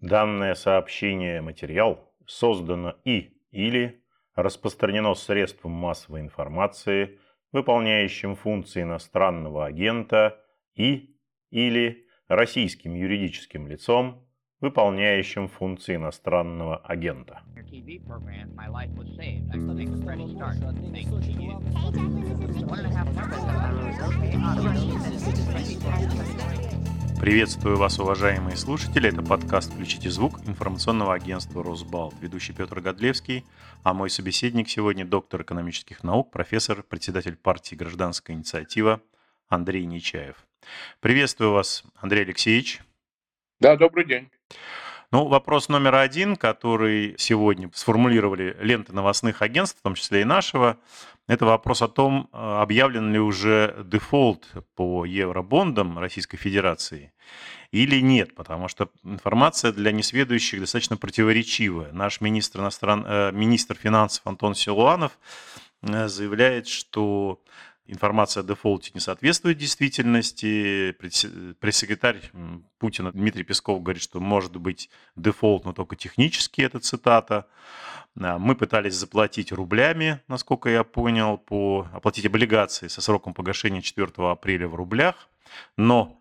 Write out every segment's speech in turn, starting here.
Данное сообщение материал создано и или распространено средством массовой информации, выполняющим функции иностранного агента и или российским юридическим лицом, выполняющим функции иностранного агента. Приветствую вас, уважаемые слушатели. Это подкаст «Включите звук» информационного агентства «Росбалт». Ведущий Петр Годлевский, а мой собеседник сегодня доктор экономических наук, профессор, председатель партии «Гражданская инициатива» Андрей Нечаев. Приветствую вас, Андрей Алексеевич. Да, добрый день. Ну, вопрос номер один, который сегодня сформулировали ленты новостных агентств, в том числе и нашего, это вопрос о том, э, объявлен ли уже дефолт по евробондам Российской Федерации или нет, потому что информация для несведущих достаточно противоречивая. Наш министр, иностран... Э, министр финансов Антон Силуанов э, заявляет, что информация о дефолте не соответствует действительности. Пресс-секретарь Путина Дмитрий Песков говорит, что может быть дефолт, но только технически, это цитата. А, мы пытались заплатить рублями, насколько я понял, по оплатить облигации со сроком погашения 4 апреля в рублях, но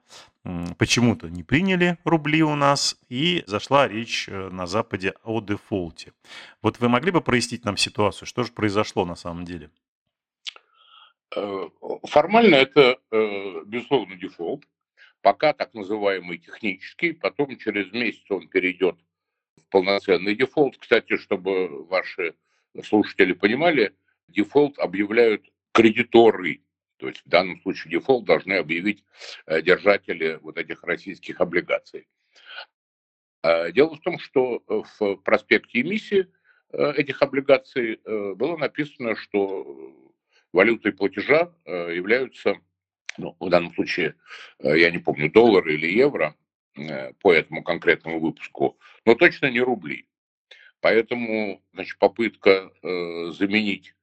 почему-то не приняли рубли у нас, и зашла речь э, на Западе о дефолте. Вот вы могли бы прояснить нам ситуацию, что же произошло на самом деле? Э, формально это, э, безусловно, дефолт, пока так называемый технический, потом через месяц он перейдет в полноценный дефолт. Кстати, чтобы ваши слушатели понимали, дефолт объявляют кредиторы, то есть в данном случае дефолт должны объявить э, держатели вот этих российских облигаций. Дело в том, что в проспекте эмиссии этих облигаций было написано, что валютой платежа э, являются, ну, в данном случае, э, я не помню, доллары или евро э, по этому конкретному выпуску, но точно не рубли. Поэтому значит, попытка заменить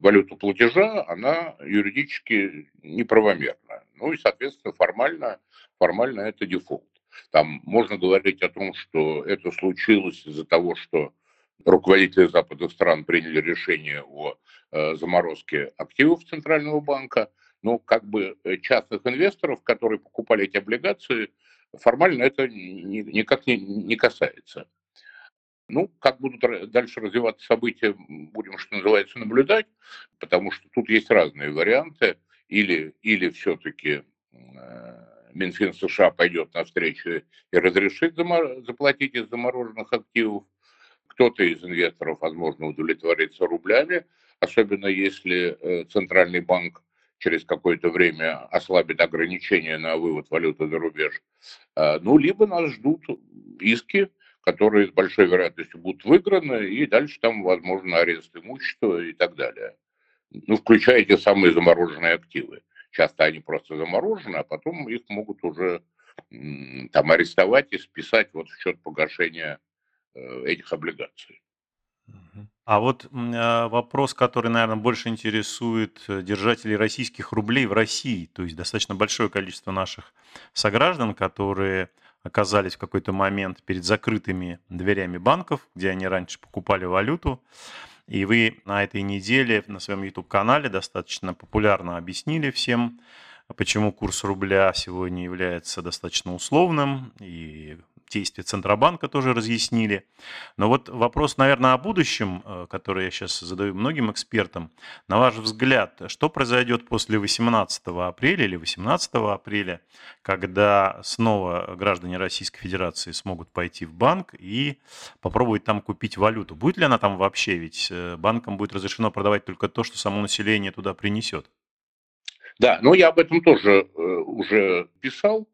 валюту платежа, она юридически неправомерна. Ну и, соответственно, формально, формально это дефолт. Там можно говорить о том, что это случилось из-за того, что руководители западных стран приняли решение о э, заморозке активов Центрального банка, но как бы э, частных инвесторов, которые покупали эти облигации, формально это никак не, не касается. Ну, как будут дальше развиваться события, будем, что называется, наблюдать, потому что тут есть разные варианты. Или, или все-таки э, Минфин США пойдет навстречу и разрешит заплатить из замороженных активов, кто-то из инвесторов, возможно, удовлетворится рублями, особенно если э, Центральный банк через какое-то время ослабит ограничения на вывод валюты за рубеж. Э, ну, либо нас ждут иски, которые с большой вероятностью будут выиграны, и дальше там, возможно, арест имущества и так далее. Ну, включая те самые замороженные активы. Часто они просто заморожены, а потом их могут уже там арестовать и списать вот в счет погашения этих облигаций. А вот а, вопрос, который, наверное, больше интересует э, держателей российских рублей в России, то есть достаточно большое количество наших сограждан, которые оказались в какой-то момент перед закрытыми дверями банков, где они раньше покупали валюту. И вы на этой неделе на своем YouTube-канале достаточно популярно объяснили всем, почему курс рубля сегодня является достаточно условным, и действия Центробанка тоже разъяснили. Но вот вопрос, наверное, о будущем, э, который я сейчас задаю многим экспертам. На ваш взгляд, что произойдет после 18 апреля или 18 апреля, когда снова граждане Российской Федерации смогут пойти в банк и попробовать там купить валюту? Будет ли она там вообще? Ведь э, банкам будет разрешено продавать только то, что само население туда принесет. Да, но я об этом тоже э, уже писал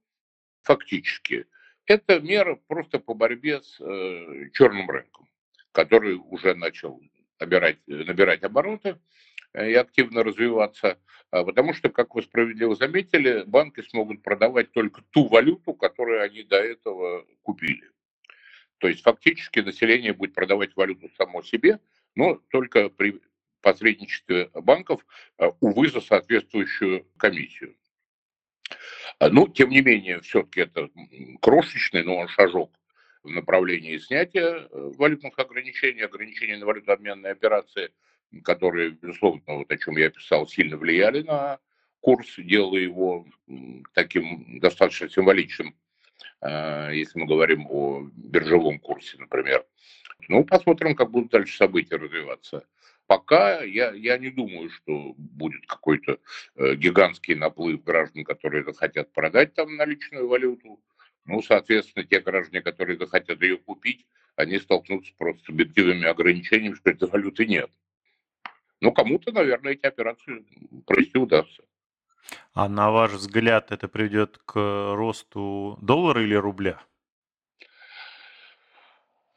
фактически. Это мера просто по борьбе с э, черным рынком, который уже начал набирать, набирать обороты э, и активно развиваться, э, потому что, как вы справедливо заметили, банки смогут продавать только ту валюту, которую они до этого купили. То есть фактически население будет продавать валюту само себе, но только при посредничестве банков, э, увы, за соответствующую комиссию. А, ну, тем не менее, все-таки это крошечный, но он шажок в направлении снятия э, валютных ограничений, ограничений на валютообменные операции, которые, безусловно, вот о чем я писал, сильно влияли на курс, делая его таким достаточно символичным, э, если мы говорим о биржевом курсе, например. Ну, посмотрим, как будут дальше события развиваться. Пока я, я не думаю, что будет какой-то э, гигантский наплыв граждан, которые захотят продать там наличную валюту. Ну, соответственно, те граждане, которые захотят ее купить, они столкнутся просто с объективными ограничениями, что этой валюты нет. Ну, кому-то, наверное, эти операции провести удастся. А на ваш взгляд, это приведет к росту доллара или рубля?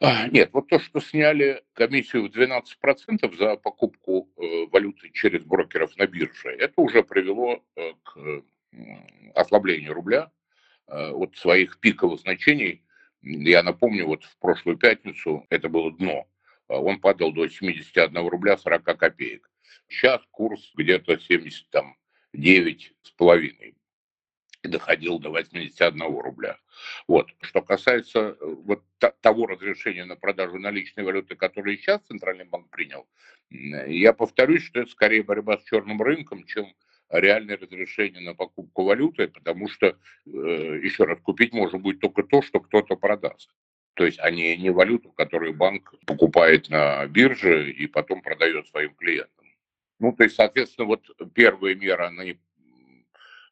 А, нет, вот то, что сняли комиссию в 12% за покупку э, валюты через брокеров на бирже, это уже привело э, к ослаблению рубля э, от своих пиковых значений. Я напомню, вот в прошлую пятницу это было дно. Он падал до 71 рубля 40 копеек. Сейчас курс где-то 79 с половиной и доходил до 81 рубля. Вот. Что касается э, вот того разрешения на продажу наличной валюты, которое сейчас Центральный банк принял, я повторюсь, что это скорее борьба с черным рынком, чем реальное разрешение на покупку валюты, потому что, э, еще раз, купить можно будет только то, что кто-то продаст. То есть они не валюту, которую банк покупает на бирже и потом продает своим клиентам. Ну, то есть, соответственно, вот первая мера, она не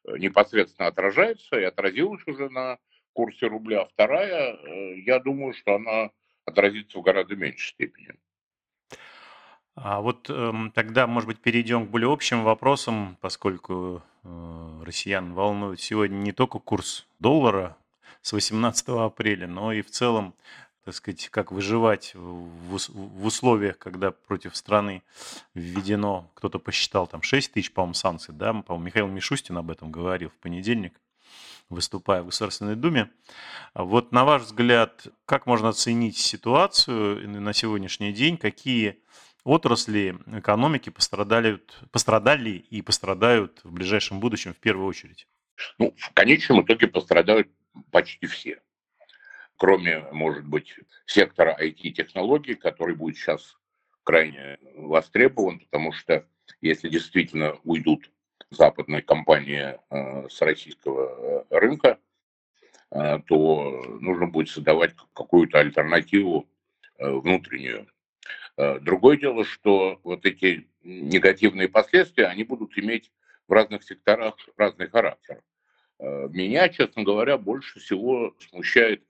непосредственно отражается и отразилась уже на курсе рубля. Вторая, э, я думаю, что она отразится в гораздо меньшей степени. А вот э, тогда, может быть, перейдем к более общим вопросам, поскольку э, россиян волнует сегодня не только курс доллара с 18 апреля, но и в целом так сказать, как выживать в, условиях, когда против страны введено, кто-то посчитал там 6 тысяч, по-моему, санкций, да, по-моему, Михаил Мишустин об этом говорил в понедельник, выступая в Государственной Думе. Вот на ваш взгляд, как можно оценить ситуацию на сегодняшний день, какие отрасли экономики пострадали, пострадали и пострадают в ближайшем будущем в первую очередь? Ну, в конечном итоге пострадают почти все кроме, может быть, сектора IT-технологий, который будет сейчас крайне востребован, потому что если действительно уйдут западные компании э, с российского э, рынка, э, то нужно будет создавать какую-то альтернативу внутреннюю. Другое дело, что вот эти негативные последствия, они будут иметь в разных секторах разный характер. Меня, честно говоря, больше всего смущает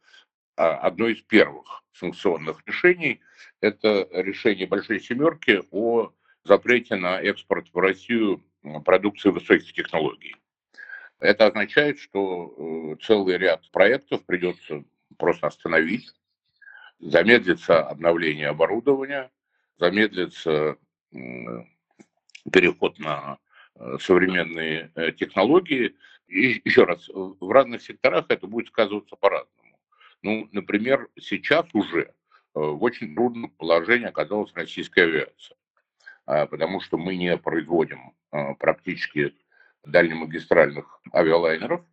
одно из первых санкционных решений – это решение Большой Семерки о запрете на экспорт в Россию продукции высоких технологий. Это означает, что э, целый ряд проектов придется просто остановить, замедлится обновление оборудования, замедлится переход на э, современные э, технологии. И еще раз, в разных секторах это будет сказываться по-разному. Ну, например, сейчас уже э, в очень трудном положении оказалась российская авиация, а, потому что мы не производим а, практически дальнемагистральных авиалайнеров.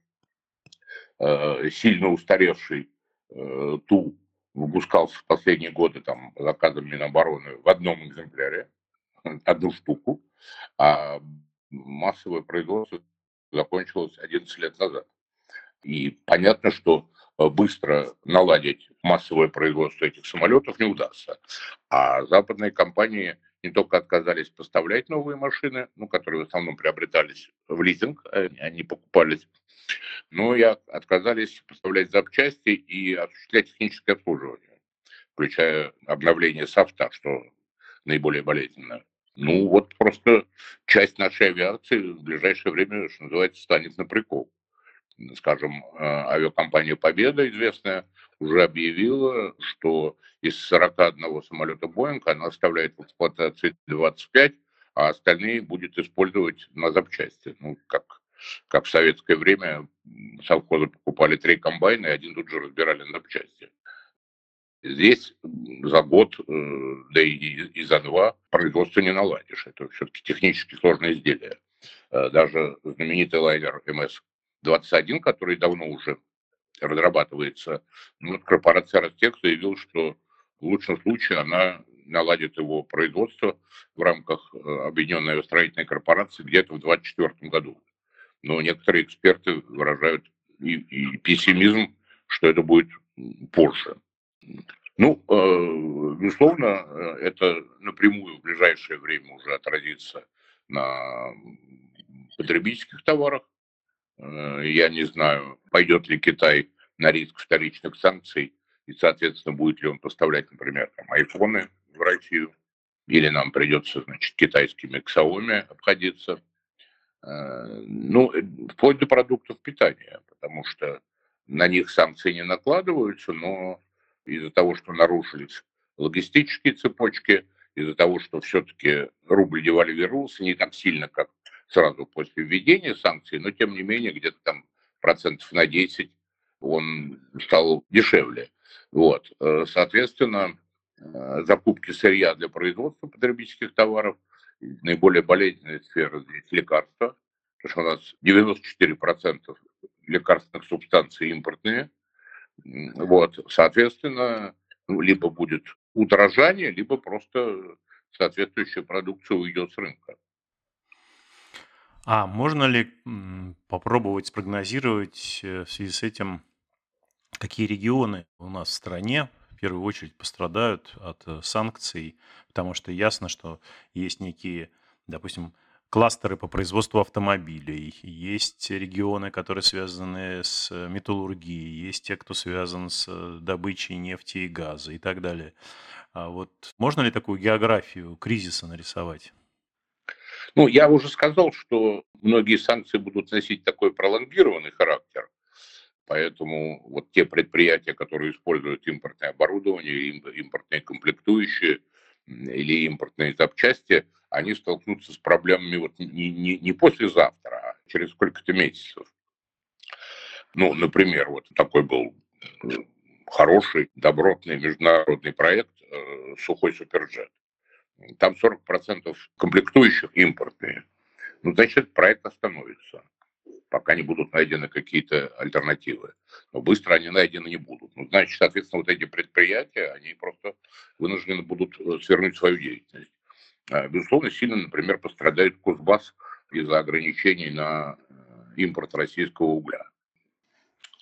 Э, сильно устаревший э, Ту выпускался в последние годы там, заказом Минобороны в одном экземпляре, одну штуку, а массовое производство закончилось 11 лет назад. И понятно, что быстро наладить массовое производство этих самолетов не удастся. А западные компании не только отказались поставлять новые машины, ну, которые в основном приобретались в лизинг, э, они покупались, но и отказались поставлять запчасти и осуществлять техническое обслуживание, включая обновление софта, что наиболее болезненно. Ну, вот просто часть нашей авиации в ближайшее время, что называется, станет на прикол скажем, э, авиакомпания «Победа» известная уже объявила, что из 41 самолета «Боинг» она оставляет в эксплуатации 25, а остальные будет использовать на запчасти. Ну, как, как в советское время совхозы покупали три комбайна, и один тут же разбирали на запчасти. Здесь за год, э, да и, за два производство не наладишь. Это все-таки технически сложное изделие. Э, даже знаменитый лайнер МС 21, который давно уже разрабатывается. Ну, вот корпорация Ростех заявила, что в лучшем случае она наладит его производство в рамках э, Объединенной строительной корпорации где-то в 2024 году. Но некоторые эксперты выражают и, и пессимизм, что это будет позже. Ну, э, безусловно, э, это напрямую в ближайшее время уже отразится на потребительских товарах. Я не знаю, пойдет ли Китай на риск вторичных санкций, и, соответственно, будет ли он поставлять, например, там, айфоны в Россию, или нам придется, значит, китайскими Xiaomi обходиться. Э, ну, э, вплоть до продуктов питания, потому что на них санкции не накладываются, но из-за того, что нарушились логистические цепочки, из-за того, что все-таки рубль девальвировался не так сильно, как сразу после введения санкций, но тем не менее где-то там процентов на 10 он стал дешевле. Вот. Э, соответственно, Э, закупки сырья для производства потребительских товаров. Наиболее болезненная сфера здесь лекарства, потому что у нас 94% лекарственных субстанций импортные. Вот, соответственно, ну, либо будет удорожание, либо просто соответствующая продукция уйдет с рынка. А можно ли попробовать спрогнозировать э, в связи с этим, какие регионы у нас в стране в первую очередь пострадают от э, санкций, потому что ясно, что есть некие, допустим, кластеры по производству автомобилей, есть регионы, которые связаны с металлургией, есть те, кто связан с э, добычей нефти и газа и так далее. А вот можно ли такую географию кризиса нарисовать? Ну, я уже сказал, что многие санкции будут носить такой пролонгированный характер. Поэтому вот те предприятия, которые используют импортное оборудование, импортные комплектующие или импортные запчасти, они столкнутся с проблемами вот не, не, не послезавтра, а через сколько-то месяцев. Ну, например, вот такой был э, хороший, добротный международный проект э, «Сухой суперджет». Там 40% комплектующих импортные. Ну, значит, проект остановится пока не будут найдены какие-то альтернативы. Но быстро они найдены не будут. Ну, значит, соответственно, вот эти предприятия, они просто вынуждены будут э, свернуть свою деятельность. А, безусловно, сильно, например, пострадает Кузбасс из-за ограничений на э, импорт российского угля.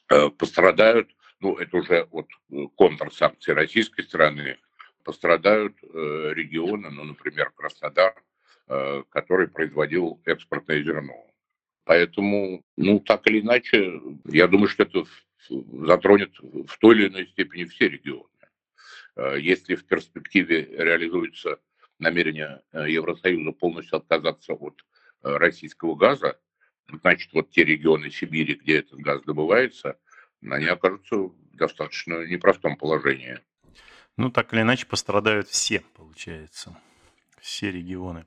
Э, пострадают, ну, это уже вот контрсанкции российской стороны, пострадают регионы, ну, например, Краснодар, который производил экспортное зерно. Поэтому, ну, так или иначе, я думаю, что это затронет в той или иной степени все регионы. Э, если в перспективе реализуется намерение э, Евросоюза полностью отказаться от э, российского газа, значит, вот те регионы Сибири, где этот газ добывается, они окажутся в достаточно непростом положении. Ну, так или иначе, пострадают все, получается все регионы.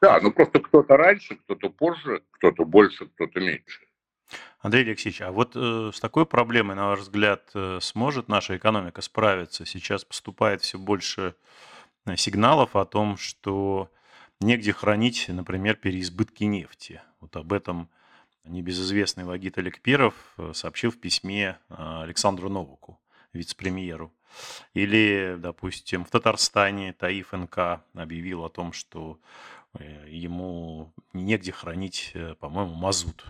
Да, ну просто кто-то раньше, кто-то позже, кто-то больше, кто-то меньше. Андрей Алексеевич, а вот э, с такой проблемой, на ваш взгляд, э, сможет наша экономика справиться? Сейчас поступает все больше э, сигналов о том, что негде хранить, например, переизбытки нефти. Вот об этом небезызвестный Вагит Аликперов э, сообщил в письме э, Александру Новаку, вице-премьеру. Или, допустим, в Татарстане Таиф НК объявил о том, что э, ему негде хранить, э, по-моему, мазут.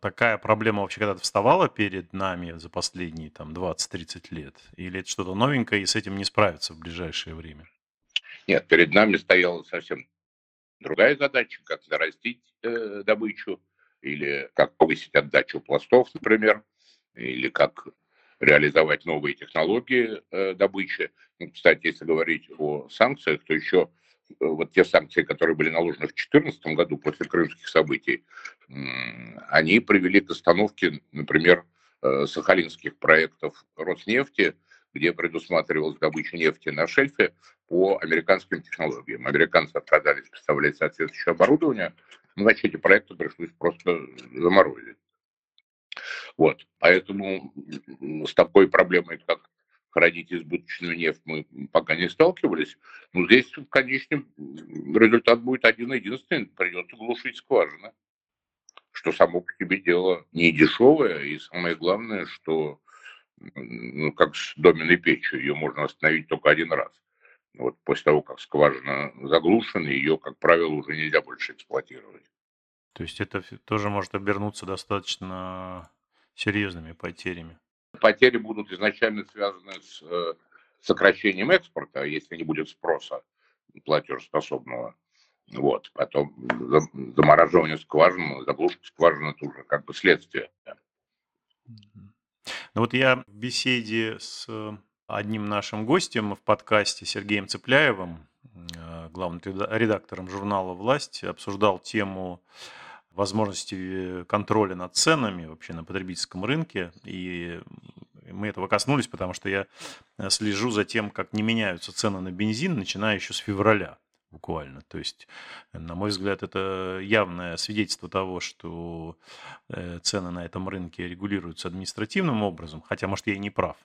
Такая проблема вообще когда-то вставала перед нами за последние там 20-30 лет? Или это что-то новенькое и с этим не справиться в ближайшее время? Нет, перед нами стояла совсем другая задача, как нарастить э, добычу, или как повысить отдачу пластов, например, или как реализовать новые технологии э, добычи. Ну, кстати, если говорить о санкциях, то еще э, вот те санкции, которые были наложены в 2014 году после крымских событий, они привели к остановке, например, э, сахалинских проектов Роснефти, где предусматривалась добыча нефти на шельфе по американским технологиям. Американцы отказались поставлять соответствующее оборудование, значит, эти проекты пришлось просто заморозить. Вот. Поэтому с такой проблемой, как хранить избыточную нефть, мы пока не сталкивались. Но здесь в конечном результат будет один единственный. Придется глушить скважины, что само по себе дело не дешевое, и самое главное, что ну, как с доменной печью, ее можно остановить только один раз. Вот после того, как скважина заглушена, ее, как правило, уже нельзя больше эксплуатировать. То есть это тоже может обернуться достаточно серьезными потерями. Потери будут изначально связаны с э, сокращением экспорта, если не будет спроса платежеспособного. Вот. Потом замораживание скважины, заглушка скважины, это уже как бы следствие. Ну вот я в беседе с одним нашим гостем в подкасте Сергеем Цепляевым, главным редактором журнала «Власть», обсуждал тему возможности контроля над ценами вообще на потребительском рынке. И мы этого коснулись, потому что я слежу за тем, как не меняются цены на бензин, начиная еще с февраля буквально. То есть, на мой взгляд, это явное свидетельство того, что э, цены на этом рынке регулируются административным образом, хотя, может, я и не прав,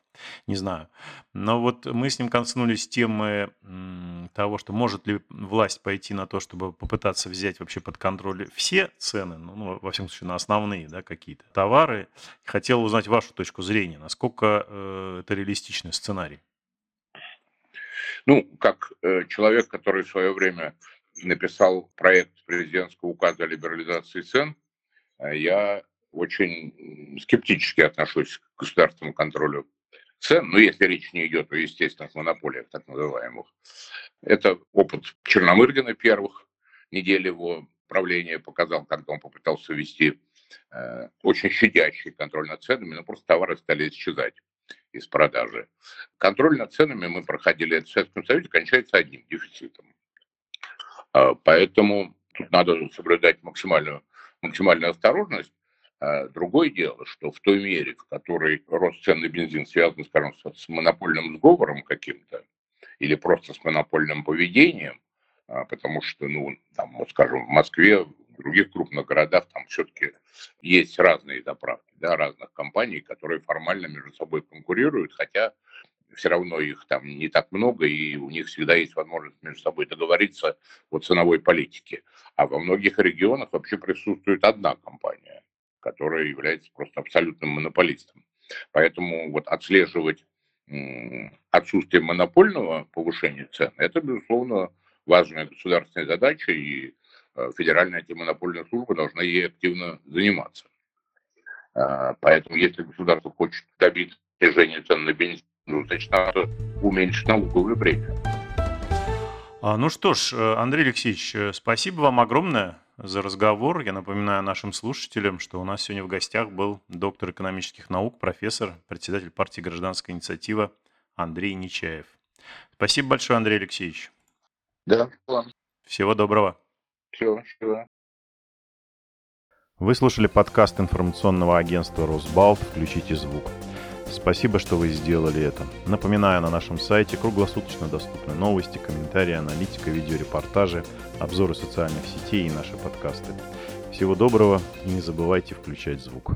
не знаю. Но вот мы с ним коснулись темы того, что может ли власть пойти на то, чтобы попытаться взять вообще под контроль все цены, ну, ну во всяком случае, на основные да, какие-то товары. Хотел узнать вашу точку зрения, насколько э, это реалистичный сценарий. Ну, как э, человек, который в свое время написал проект президентского указа о либерализации цен, э, я очень скептически отношусь к государственному контролю цен, ну, если речь не идет о естественных монополиях, так называемых. Это опыт Черномырдина первых недель его правления показал, когда он попытался ввести э, очень щадящий контроль над ценами, но просто товары стали исчезать из продажи. Контроль над ценами мы проходили в Советском Союзе, кончается одним дефицитом. А, поэтому тут надо соблюдать максимальную, максимальную осторожность. А, другое дело, что в той мере, в которой рост цен на бензин связан, скажем, с монопольным сговором каким-то, или просто с монопольным поведением, а, потому что, ну, там, скажем, в Москве, в других крупных городах там все-таки есть разные заправки, да, разных компаний, которые формально между собой конкурируют, хотя все равно их там не так много, и у них всегда есть возможность между собой договориться о ценовой политике. А во многих регионах вообще присутствует одна компания, которая является просто абсолютным монополистом. Поэтому вот отслеживать отсутствие монопольного повышения цен, это, безусловно, важная государственная задача, и Федеральная антимонопольная служба должна ей активно заниматься. А, поэтому, если государство хочет добиться снижения цен на бензин, ну, значит, надо уменьшить налоговое бремя. А, ну что ж, э, Андрей Алексеевич, э, спасибо вам огромное за разговор. Я напоминаю нашим слушателям, что у нас сегодня в гостях был доктор экономических наук, профессор, председатель партии «Гражданская инициатива» Андрей Нечаев. Спасибо большое, Андрей Алексеевич. Да. Всего доброго. Все, счастливо. Вы слушали подкаст информационного агентства «Росбалт. Включите звук». Спасибо, что вы сделали это. Напоминаю, на нашем сайте круглосуточно доступны новости, комментарии, аналитика, видеорепортажи, обзоры социальных сетей и наши подкасты. Всего доброго и не забывайте включать звук.